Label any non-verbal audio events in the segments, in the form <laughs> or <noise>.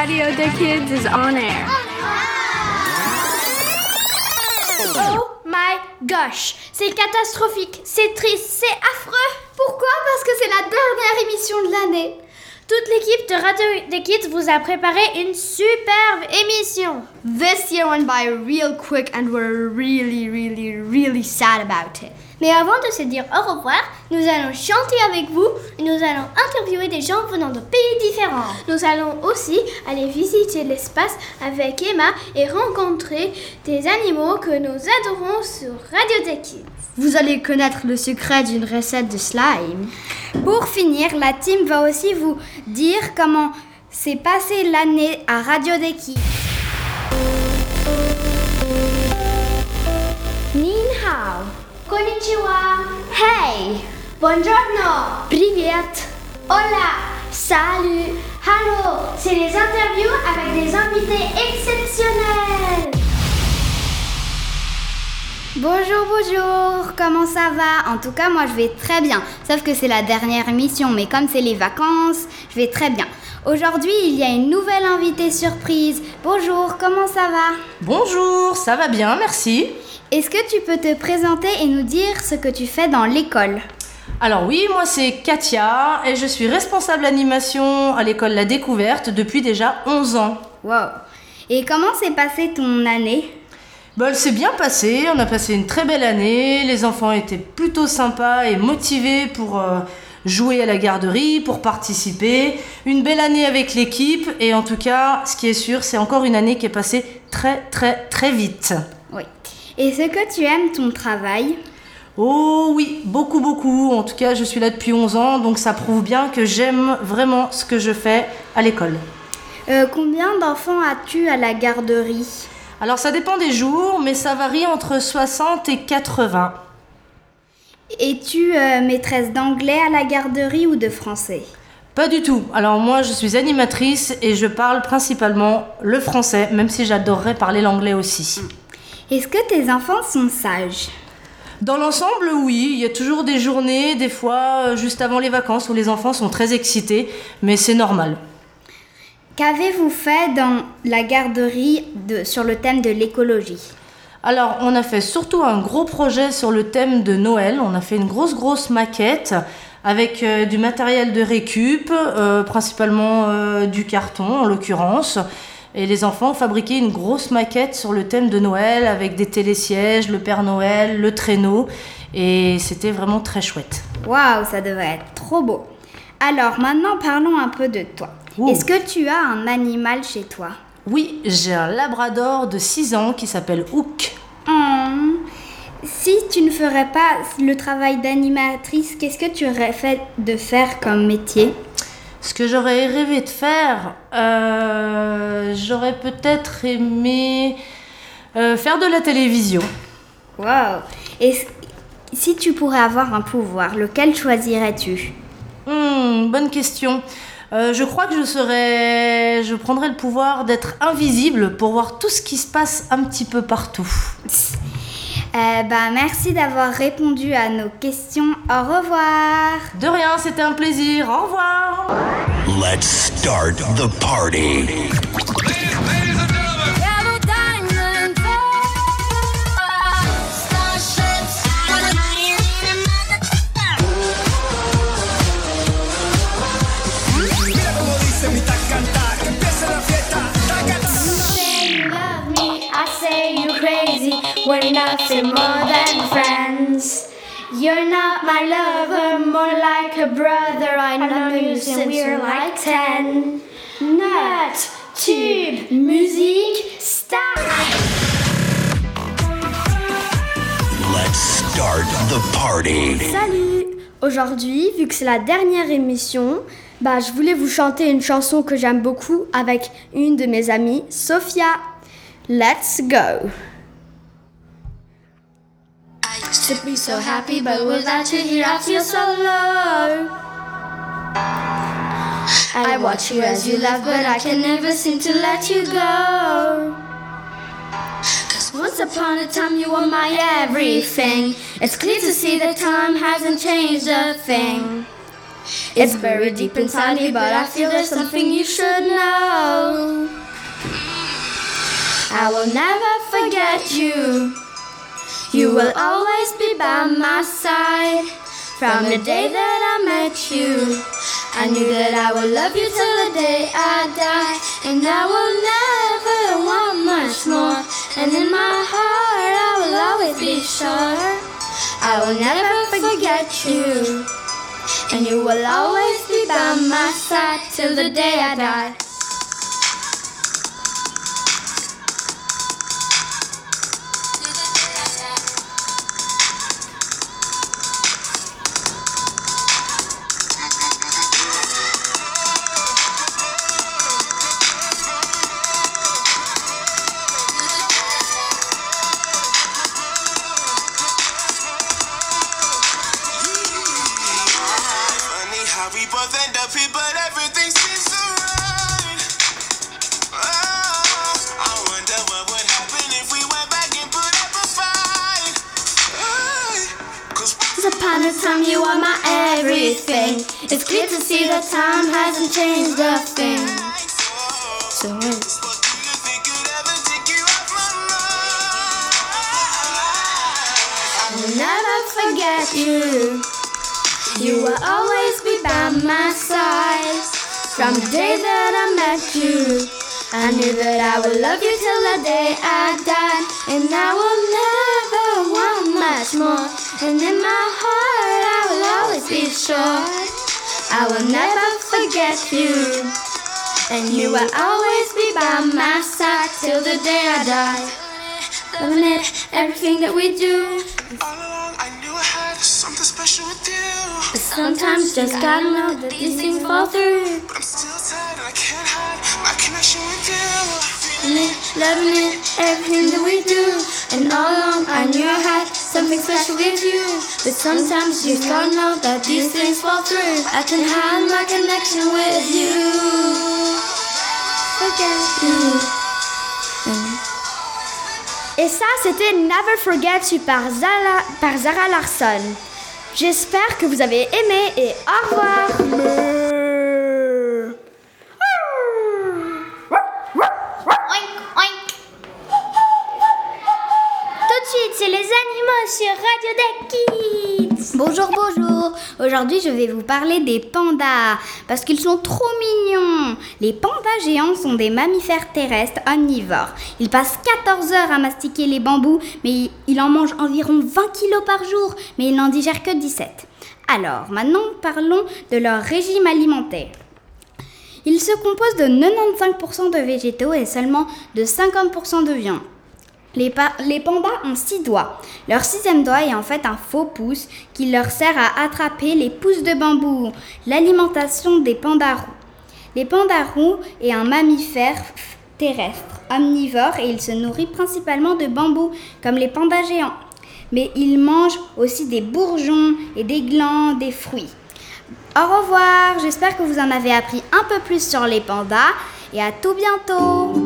Radio the Kids is on air. Oh my gosh, c'est catastrophique, c'est triste, c'est affreux. Pourquoi? Parce que c'est la dernière émission de l'année. Toute l'équipe de Radio The Kids vous a préparé une superbe émission. This year went by real quick and we're really, really, really sad about it. Mais avant de se dire au revoir, nous allons chanter avec vous et nous allons interviewer des gens venant de pays différents. Nous allons aussi aller visiter l'espace avec Emma et rencontrer des animaux que nous adorons sur Radio Kids. Vous allez connaître le secret d'une recette de slime. Pour finir, la team va aussi vous dire comment s'est passée l'année à Radio Kids. Konnichiwa. Hey! Buongiorno. Привет! Hola. Salut! Hello. C'est les interviews avec des invités exceptionnels. Bonjour, bonjour! Comment ça va? En tout cas, moi je vais très bien. Sauf que c'est la dernière émission, mais comme c'est les vacances, je vais très bien. Aujourd'hui, il y a une nouvelle invitée surprise. Bonjour, comment ça va? Bonjour, ça va bien, merci. Est-ce que tu peux te présenter et nous dire ce que tu fais dans l'école? Alors oui, moi c'est Katia et je suis responsable animation à l'école La Découverte depuis déjà 11 ans. Wow! Et comment s'est passée ton année? Bon, elle s'est bien passée, on a passé une très belle année, les enfants étaient plutôt sympas et motivés pour euh, jouer à la garderie, pour participer. Une belle année avec l'équipe et en tout cas, ce qui est sûr, c'est encore une année qui est passée très très très vite. Oui. Est-ce que tu aimes ton travail? Oh oui, beaucoup beaucoup. En tout cas, je suis là depuis 11 ans, donc ça prouve bien que j'aime vraiment ce que je fais à l'école. Euh, combien d'enfants as-tu à la garderie? Alors ça dépend des jours, mais ça varie entre 60 et 80. Es-tu euh, maîtresse d'anglais à la garderie ou de français? Pas du tout. Alors moi, je suis animatrice et je parle principalement le français, même si j'adorerais parler l'anglais aussi. Est-ce que tes enfants sont sages? Dans l'ensemble, oui, il y a toujours des journées, des fois euh, juste avant les vacances, où les enfants sont très excités, mais c'est normal. Qu'avez-vous fait dans la garderie de- sur le thème de l'écologie? Alors, on a fait surtout un gros projet sur le thème de Noël. On a fait une grosse, grosse maquette avec euh, du matériel de récup, euh, principalement euh, du carton en l'occurrence. Et les enfants ont fabriqué une grosse maquette sur le thème de Noël avec des télésièges, le Père Noël, le traîneau. Et c'était vraiment très chouette. Waouh, ça devrait être trop beau. Alors maintenant parlons un peu de toi. Est-ce que tu as un animal chez toi? Oui, j'ai un labrador de 6 ans qui s'appelle Hook. Hum, Si tu ne ferais pas le travail d'animatrice, qu'est-ce que tu aurais fait de faire comme métier? Ce que j'aurais rêvé de faire, euh, j'aurais peut-être aimé euh, faire de la télévision. Waouh Et si tu pourrais avoir un pouvoir, lequel choisirais-tu? Hmm, bonne question. Euh, je crois que je serais, je prendrais le pouvoir d'être invisible pour voir tout ce qui se passe un petit peu partout. Euh, bah, merci d'avoir répondu à nos questions. Au revoir. De rien, c'était un plaisir. Au revoir. Let's start the party. We're nothing more than friends. You're not my lover, more like a brother. I know you since we're like ten. Nut, tube, musique, start. Let's start the party. Salut Aujourd'hui, vu que c'est la dernière émission, bah, je voulais vous chanter une chanson que j'aime beaucoup avec une de mes amies, Sophia. Let's go I used to be so happy, but without you here, I feel so low. I watch you as you laugh, but I can never seem to let you go. Cause once upon a time, you were my everything. It's clear to see that time hasn't changed a thing. It's buried deep inside me, but I feel there's something you should know. I will never forget you. You will always be by my side. From the day that I met you, I knew that I would love you till the day I die. And I will never want much more. And in my heart, I will always be sure. I will never forget you. And you will always be by my side till the day I die. It's clear to see that time hasn't changed a thing. So wait. what you think could ever take you off my mind? I will never forget you. You will always be by my side. From the day that I met you, I knew that I would love you till the day I die. And I will never want much more. And in my heart, I will always be sure. I will never forget you. And you will always be by my side till the day I die. Loving it, everything that we do. All along, I knew I had something special with you. But sometimes just gotta know that these things fall through. But I'm still tired and I can't hide my connection with you. Loving it, loving it, everything that we do. And all along I knew I had something special with you. But sometimes you gotta know that these things fall through. I can hide my connection with you. Forget you. Et ça, c'était Never Forget You par Zara, par Zara Larson. J'espère que vous avez aimé et au revoir. Oink, oink. Tout de suite, c'est les animaux sur Radio Deck Kids. Bonjour, bonjour. Aujourd'hui, je vais vous parler des pandas parce qu'ils sont trop mignons. Les pandas géants sont des mammifères terrestres omnivores. Ils passent 14 heures à mastiquer les bambous, mais ils en mangent environ 20 kilos par jour, mais ils n'en digèrent que 17. Alors, maintenant, parlons de leur régime alimentaire. Il se compose de 95% de végétaux et seulement de 50% de viande. Les, pa- les pandas ont six doigts. Leur sixième doigt est en fait un faux pouce qui leur sert à attraper les pousses de bambou. L'alimentation des pandas roux. Les pandas roux est un mammifère terrestre, omnivore et il se nourrit principalement de bambou, comme les pandas géants. Mais il mange aussi des bourgeons et des glands, des fruits. Au revoir, j'espère que vous en avez appris un peu plus sur les pandas et à tout bientôt.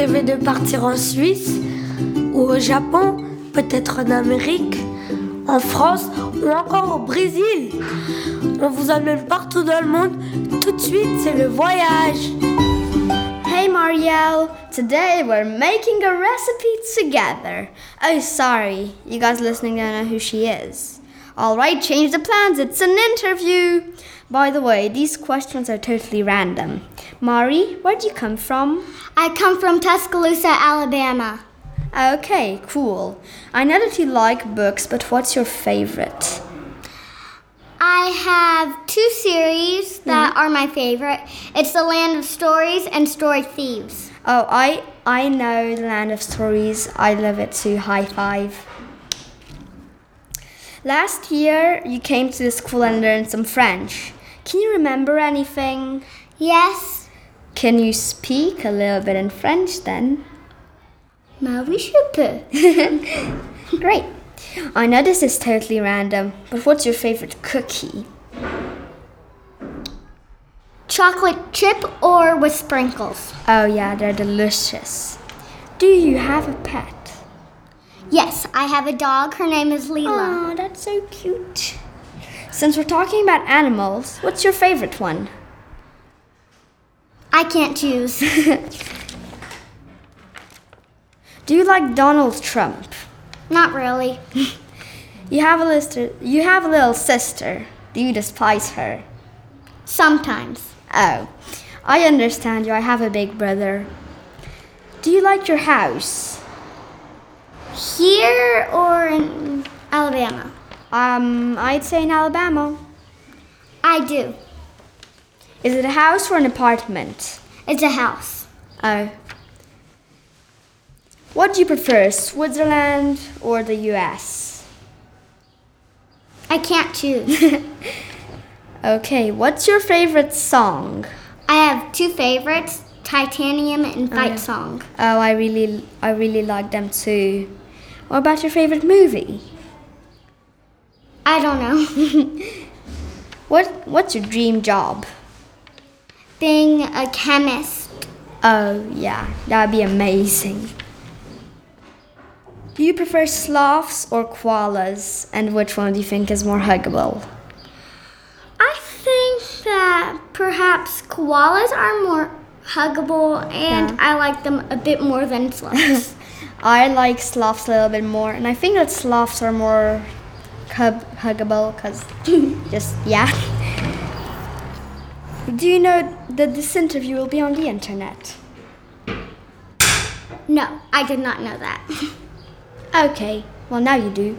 Rêvez de partir en Suisse ou au Japon, peut-être en Amérique, en France ou encore au Brésil On vous emmène partout dans le monde. Tout de suite, c'est le voyage. Hey Marielle, today we're making a recipe together. Oh, sorry, you guys listening don't know who she is. Alright, change the plans, it's an interview. By the way, these questions are totally random. Mari, where do you come from? I come from Tuscaloosa, Alabama. Okay, cool. I know that you like books, but what's your favorite? I have two series mm-hmm. that are my favorite. It's The Land of Stories and Story Thieves. Oh, I I know the Land of Stories. I love it too. High five. Last year, you came to the school and learned some French. Can you remember anything? Yes, Can you speak a little bit in French then? mais oui, je peux. <laughs> Great. I know this is totally random, but what's your favorite cookie? Chocolate chip or with sprinkles? Oh, yeah, they're delicious. Do you have a pet? Yes, I have a dog. Her name is Leela. Oh, that's so cute. Since we're talking about animals, what's your favorite one? I can't choose. <laughs> Do you like Donald Trump? Not really. <laughs> You have a lister, you have a little sister. Do you despise her? Sometimes. Oh, I understand you. I have a big brother. Do you like your house? Here or in Alabama? Um, I'd say in Alabama. I do. Is it a house or an apartment? It's a house. Oh. What do you prefer, Switzerland or the US? I can't choose. <laughs> Okay, what's your favorite song? I have two favorites Titanium and Fight Song. Oh, I really I really like them too. What about your favorite movie? I don't know. <laughs> What what's your dream job? Being a chemist. Oh, yeah, that'd be amazing. Do you prefer sloths or koalas? And which one do you think is more huggable? I think that perhaps koalas are more huggable and Yeah. I like them a bit more than sloths. <laughs> I like sloths a little bit more, and I think that sloths are more hug- huggable because <laughs> just, yeah. Do you know that this interview will be on the internet? no, I did not know that. <laughs> Okay, well, now you do.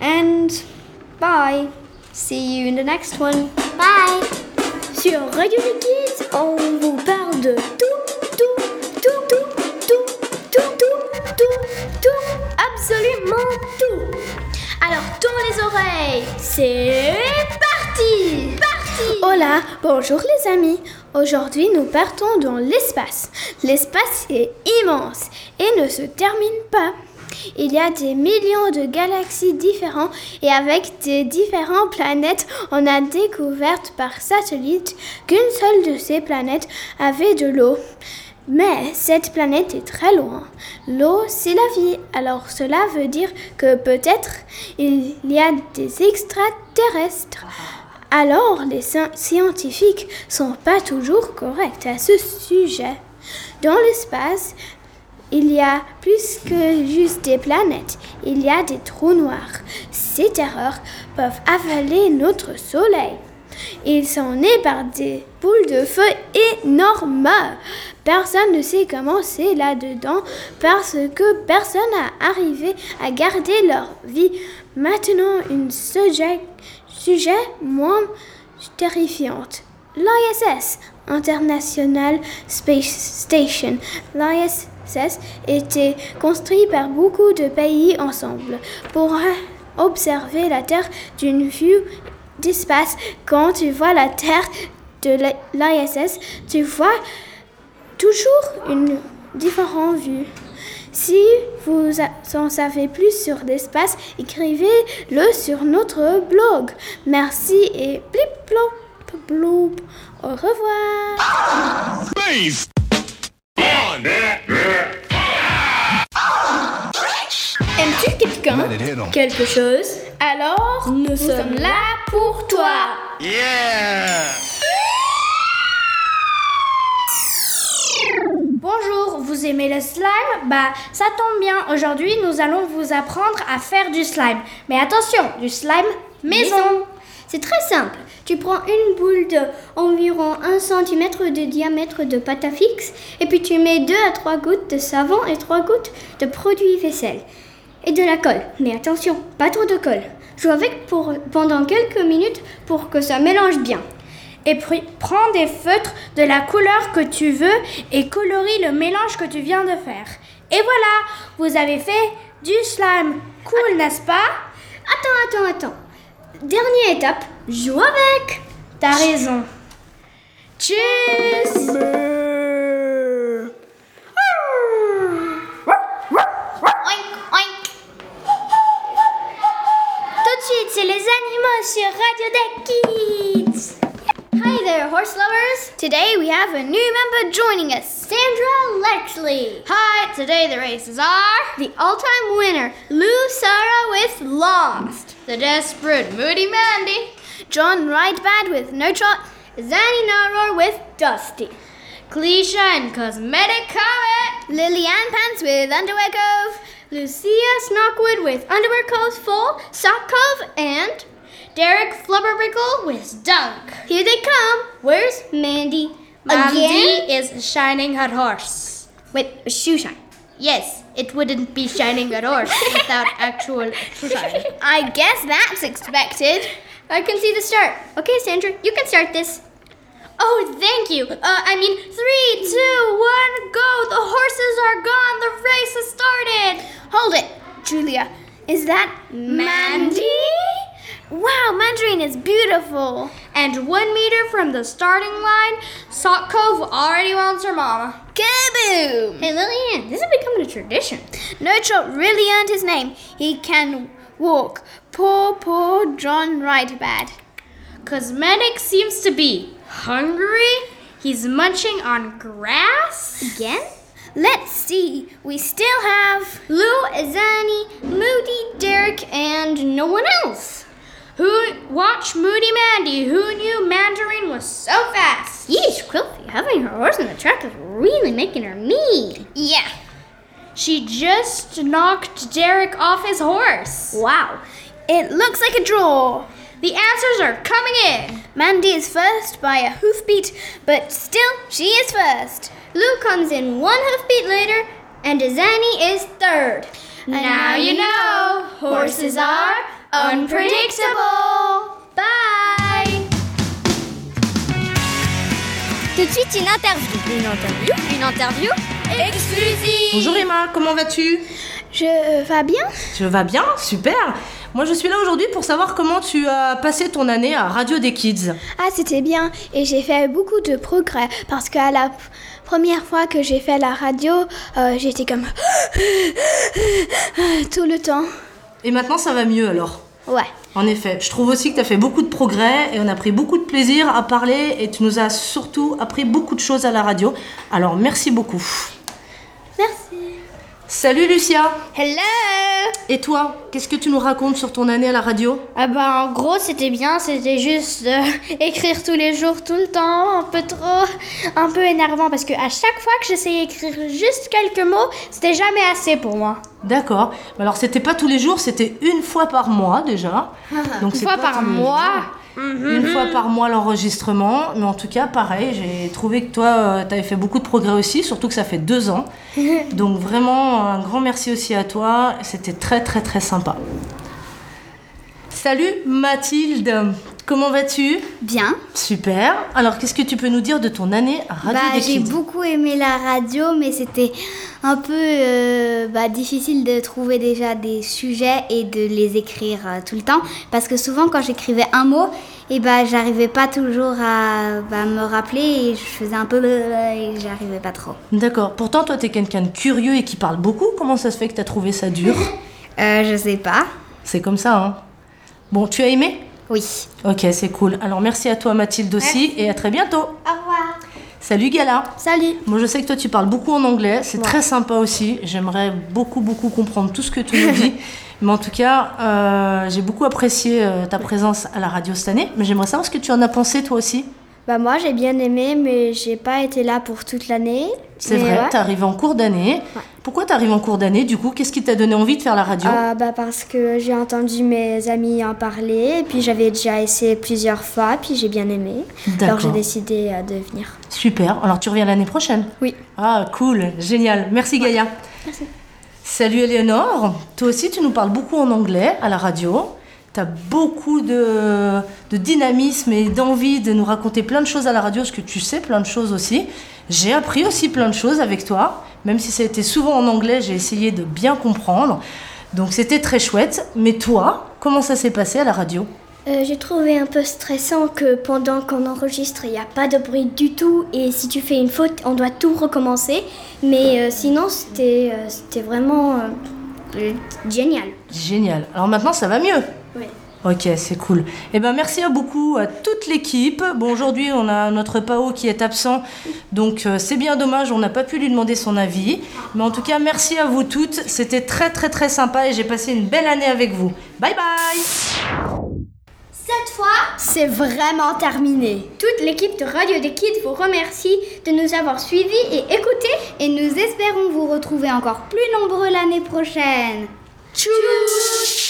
And bye. See you in the next one. Bye. Sur Radio Kids, on vous parle de tout, tout, tout, absolument tout. Alors tourne les oreilles, c'est parti, parti. Hola, bonjour les amis. Aujourd'hui, nous partons dans l'espace. L'espace est immense et ne se termine pas. Il y a des millions de galaxies différentes et avec des différentes planètes, on a découvert par satellite qu'une seule de ces planètes avait de l'eau. Mais cette planète est très loin. L'eau, c'est la vie. Alors cela veut dire que peut-être il y a des extraterrestres. Alors les sci- scientifiques sont pas toujours corrects à ce sujet. Dans l'espace, il y a plus que juste des planètes. Il y a des trous noirs. Ces terreurs peuvent avaler notre soleil. Ils sont nés par des boules de feu énormes. Personne ne sait comment c'est là-dedans parce que personne n'a arrivé à garder leur vie. Maintenant, une sujet, sujet moins terrifiante. L'ISS, International Space Station. L'ISS était construit par beaucoup de pays ensemble pour observer la Terre d'une vue d'espace. Quand tu vois la Terre de l'ISS, tu vois toujours une différente vue. Si vous en savez plus sur l'espace, écrivez-le sur notre blog. Merci et blip plop bloop. Au revoir. Aimes-tu quelqu'un? Quelque chose? Alors, Nous, sommes là pour toi. Bonjour, vous aimez le slime? Bah, ça tombe bien. Aujourd'hui, nous allons vous apprendre à faire du slime. Mais attention, du slime maison. C'est très simple. Tu prends une boule de environ 1 cm de diamètre de pâte à fixe et puis tu mets 2 à 3 gouttes de savon et 3 gouttes de produit vaisselle. Et de la colle. Mais attention, pas trop de colle. Joue avec pour, pendant quelques minutes pour que ça mélange bien. Et puis, prends des feutres de la couleur que tu veux et colorie le mélange que tu viens de faire. Et voilà, vous avez fait du slime. Cool, n'est-ce pas? Attends, attends, attends. Dernière étape, joue avec. T'as raison. Tchuss les animaux sur Radio Deck Kids. Hi there, horse lovers. Today we have a new member joining us. Sandra Lexley. Hi, today the races are The all-time winner, Lou Sarah with Lost. the desperate Moody Mandy, John Rightbad with No Trot, Zanny Naror with Dusty. Cliche and Cosmetic Comet, Lillian Pants with Underwear Cove, Lucia Snockwood with Underwear Cove Full, Sock Cove, and Derek Flubberbickle with Dunk. here they come. Where's Mandy? Mandy is shining her horse. With a shoe shine. Yes, it wouldn't be shining her horse <laughs> without actual shine. I guess that's expected. I can see the start. Okay, Sandra, you can start this. Oh, thank you. Uh, I mean, three, two, one, go. The horses are gone. The race has started. Hold it, Julia. Is that Mandy? Wow, Mandarin is beautiful. And one meter from the starting line, Sock Cove already wants her mama. Kaboom! Hey, Lillian, this is becoming a tradition. No Trot really earned his name. He can walk. Poor, poor John Rightbad. Cosmetic seems to be hungry. He's munching on grass. Again? Let's see. We still have Lou, Zanny, Moody, Derek, and no one else. Who watch Moody Mandy? Who knew Mandarin was so fast? Yeesh, Quilty, having her horse on the track is really making her mean. yeah. She just knocked Derek off his horse. Wow. It looks like a draw. The answers are coming in. Mandy is first by a hoofbeat, but still she is first. Lou comes in one hoofbeat later, and Zanny is third. now you know, horses are unpredictable. Bye! Tout de suite, une interview. Une interview Une interview exclusive Bonjour Emma, comment vas-tu Je va bien? Je vas bien, super. Moi je suis là aujourd'hui pour savoir comment tu as passé ton année à Radio des Kids. Ah, c'était bien. Et j'ai fait beaucoup de progrès parce qu'à la première fois que j'ai fait la radio, euh, j'étais comme <gasps> tout le temps. Et maintenant ça va mieux alors? Ouais. En effet, je trouve aussi que tu as fait beaucoup de progrès et on a pris beaucoup de plaisir à parler et tu nous as surtout appris beaucoup de choses à la radio. Alors merci beaucoup. Salut Lucia Hello! Et toi, qu'est-ce que tu nous racontes sur ton année à la radio? Ah bah en gros c'était bien, c'était juste euh, <laughs> écrire tous les jours, tout le temps, un peu trop, un peu énervant parce que à chaque fois que j'essayais d'écrire juste quelques mots, c'était jamais assez pour moi. D'accord. Alors c'était pas tous les jours, c'était une fois par mois déjà. Donc Une fois par mois. jours. Une fois par mois l'enregistrement. Mais en tout cas, pareil, j'ai trouvé que toi, tu avais fait beaucoup de progrès aussi, surtout que ça fait deux ans. <laughs> Donc vraiment, un grand merci aussi à toi. C'était très très très sympa. Salut Mathilde, comment vas-tu? Bien. Super. Alors qu'est-ce que tu peux nous dire de ton année à Radio Bah, j'ai beaucoup aimé la radio, mais c'était un peu euh, bah, difficile de trouver déjà des sujets et de les écrire euh, tout le temps. Parce que souvent, quand j'écrivais un mot, et bah, j'arrivais pas toujours à bah, me rappeler et je faisais un peu et j'arrivais pas trop. D'accord. Pourtant, toi, tu es quelqu'un de curieux et qui parle beaucoup. Comment ça se fait que tu as trouvé ça dur? <laughs> Euh, je sais pas. C'est comme ça, hein Bon, tu as aimé? Oui. Ok, c'est cool. Alors merci à toi Mathilde aussi et à très bientôt. Au revoir. Salut Gala. Salut. Moi je sais que toi tu parles beaucoup en anglais, c'est très sympa aussi. J'aimerais beaucoup beaucoup comprendre tout ce que tu nous dis. <laughs> Mais en tout cas, euh, j'ai beaucoup apprécié euh, ta présence à la radio cette année. Mais j'aimerais savoir ce que tu en as pensé toi aussi. Bah moi j'ai bien aimé, mais j'ai pas été là pour toute l'année. C'est vrai, ouais. arrivé en cours d'année. Pourquoi t'es arrivé en cours d'année du coup? Qu'est-ce qui t'a donné envie de faire la radio? Ah, bah parce que j'ai entendu mes amis en parler, et puis j'avais déjà essayé plusieurs fois, puis j'ai bien aimé. Alors j'ai décidé euh, de venir. Super. Alors tu reviens l'année prochaine? Oui. Ah, cool, génial. Merci Gaïa. Salut Eleonore. Toi aussi, tu nous parles beaucoup en anglais à la radio. Tu as beaucoup de, de dynamisme et d'envie de nous raconter plein de choses à la radio, parce que tu sais plein de choses aussi. J'ai appris aussi plein de choses avec toi. Même si ça a été souvent en anglais, j'ai essayé de bien comprendre. Donc c'était très chouette. Mais toi, comment ça s'est passé à la radio? Euh, j'ai trouvé un peu stressant que pendant qu'on enregistre, il n'y a pas de bruit du tout et si tu fais une faute, on doit tout recommencer. Mais euh, sinon, c'était euh, vraiment génial. Génial. Alors maintenant, ça va mieux Oui. Ok, c'est cool. Eh ben, merci à beaucoup à toute l'équipe. Bon, aujourd'hui, on a notre Pao qui est absent, donc euh, c'est bien dommage, on n'a pas pu lui demander son avis. Mais en tout cas, merci à vous toutes. C'était très, très, très sympa et j'ai passé une belle année avec vous. Bye bye Cette fois, c'est vraiment terminé. Toute l'équipe de Radio des Kids vous remercie de nous avoir suivis et écoutés. Et nous espérons vous retrouver encore plus nombreux l'année prochaine. Tchuss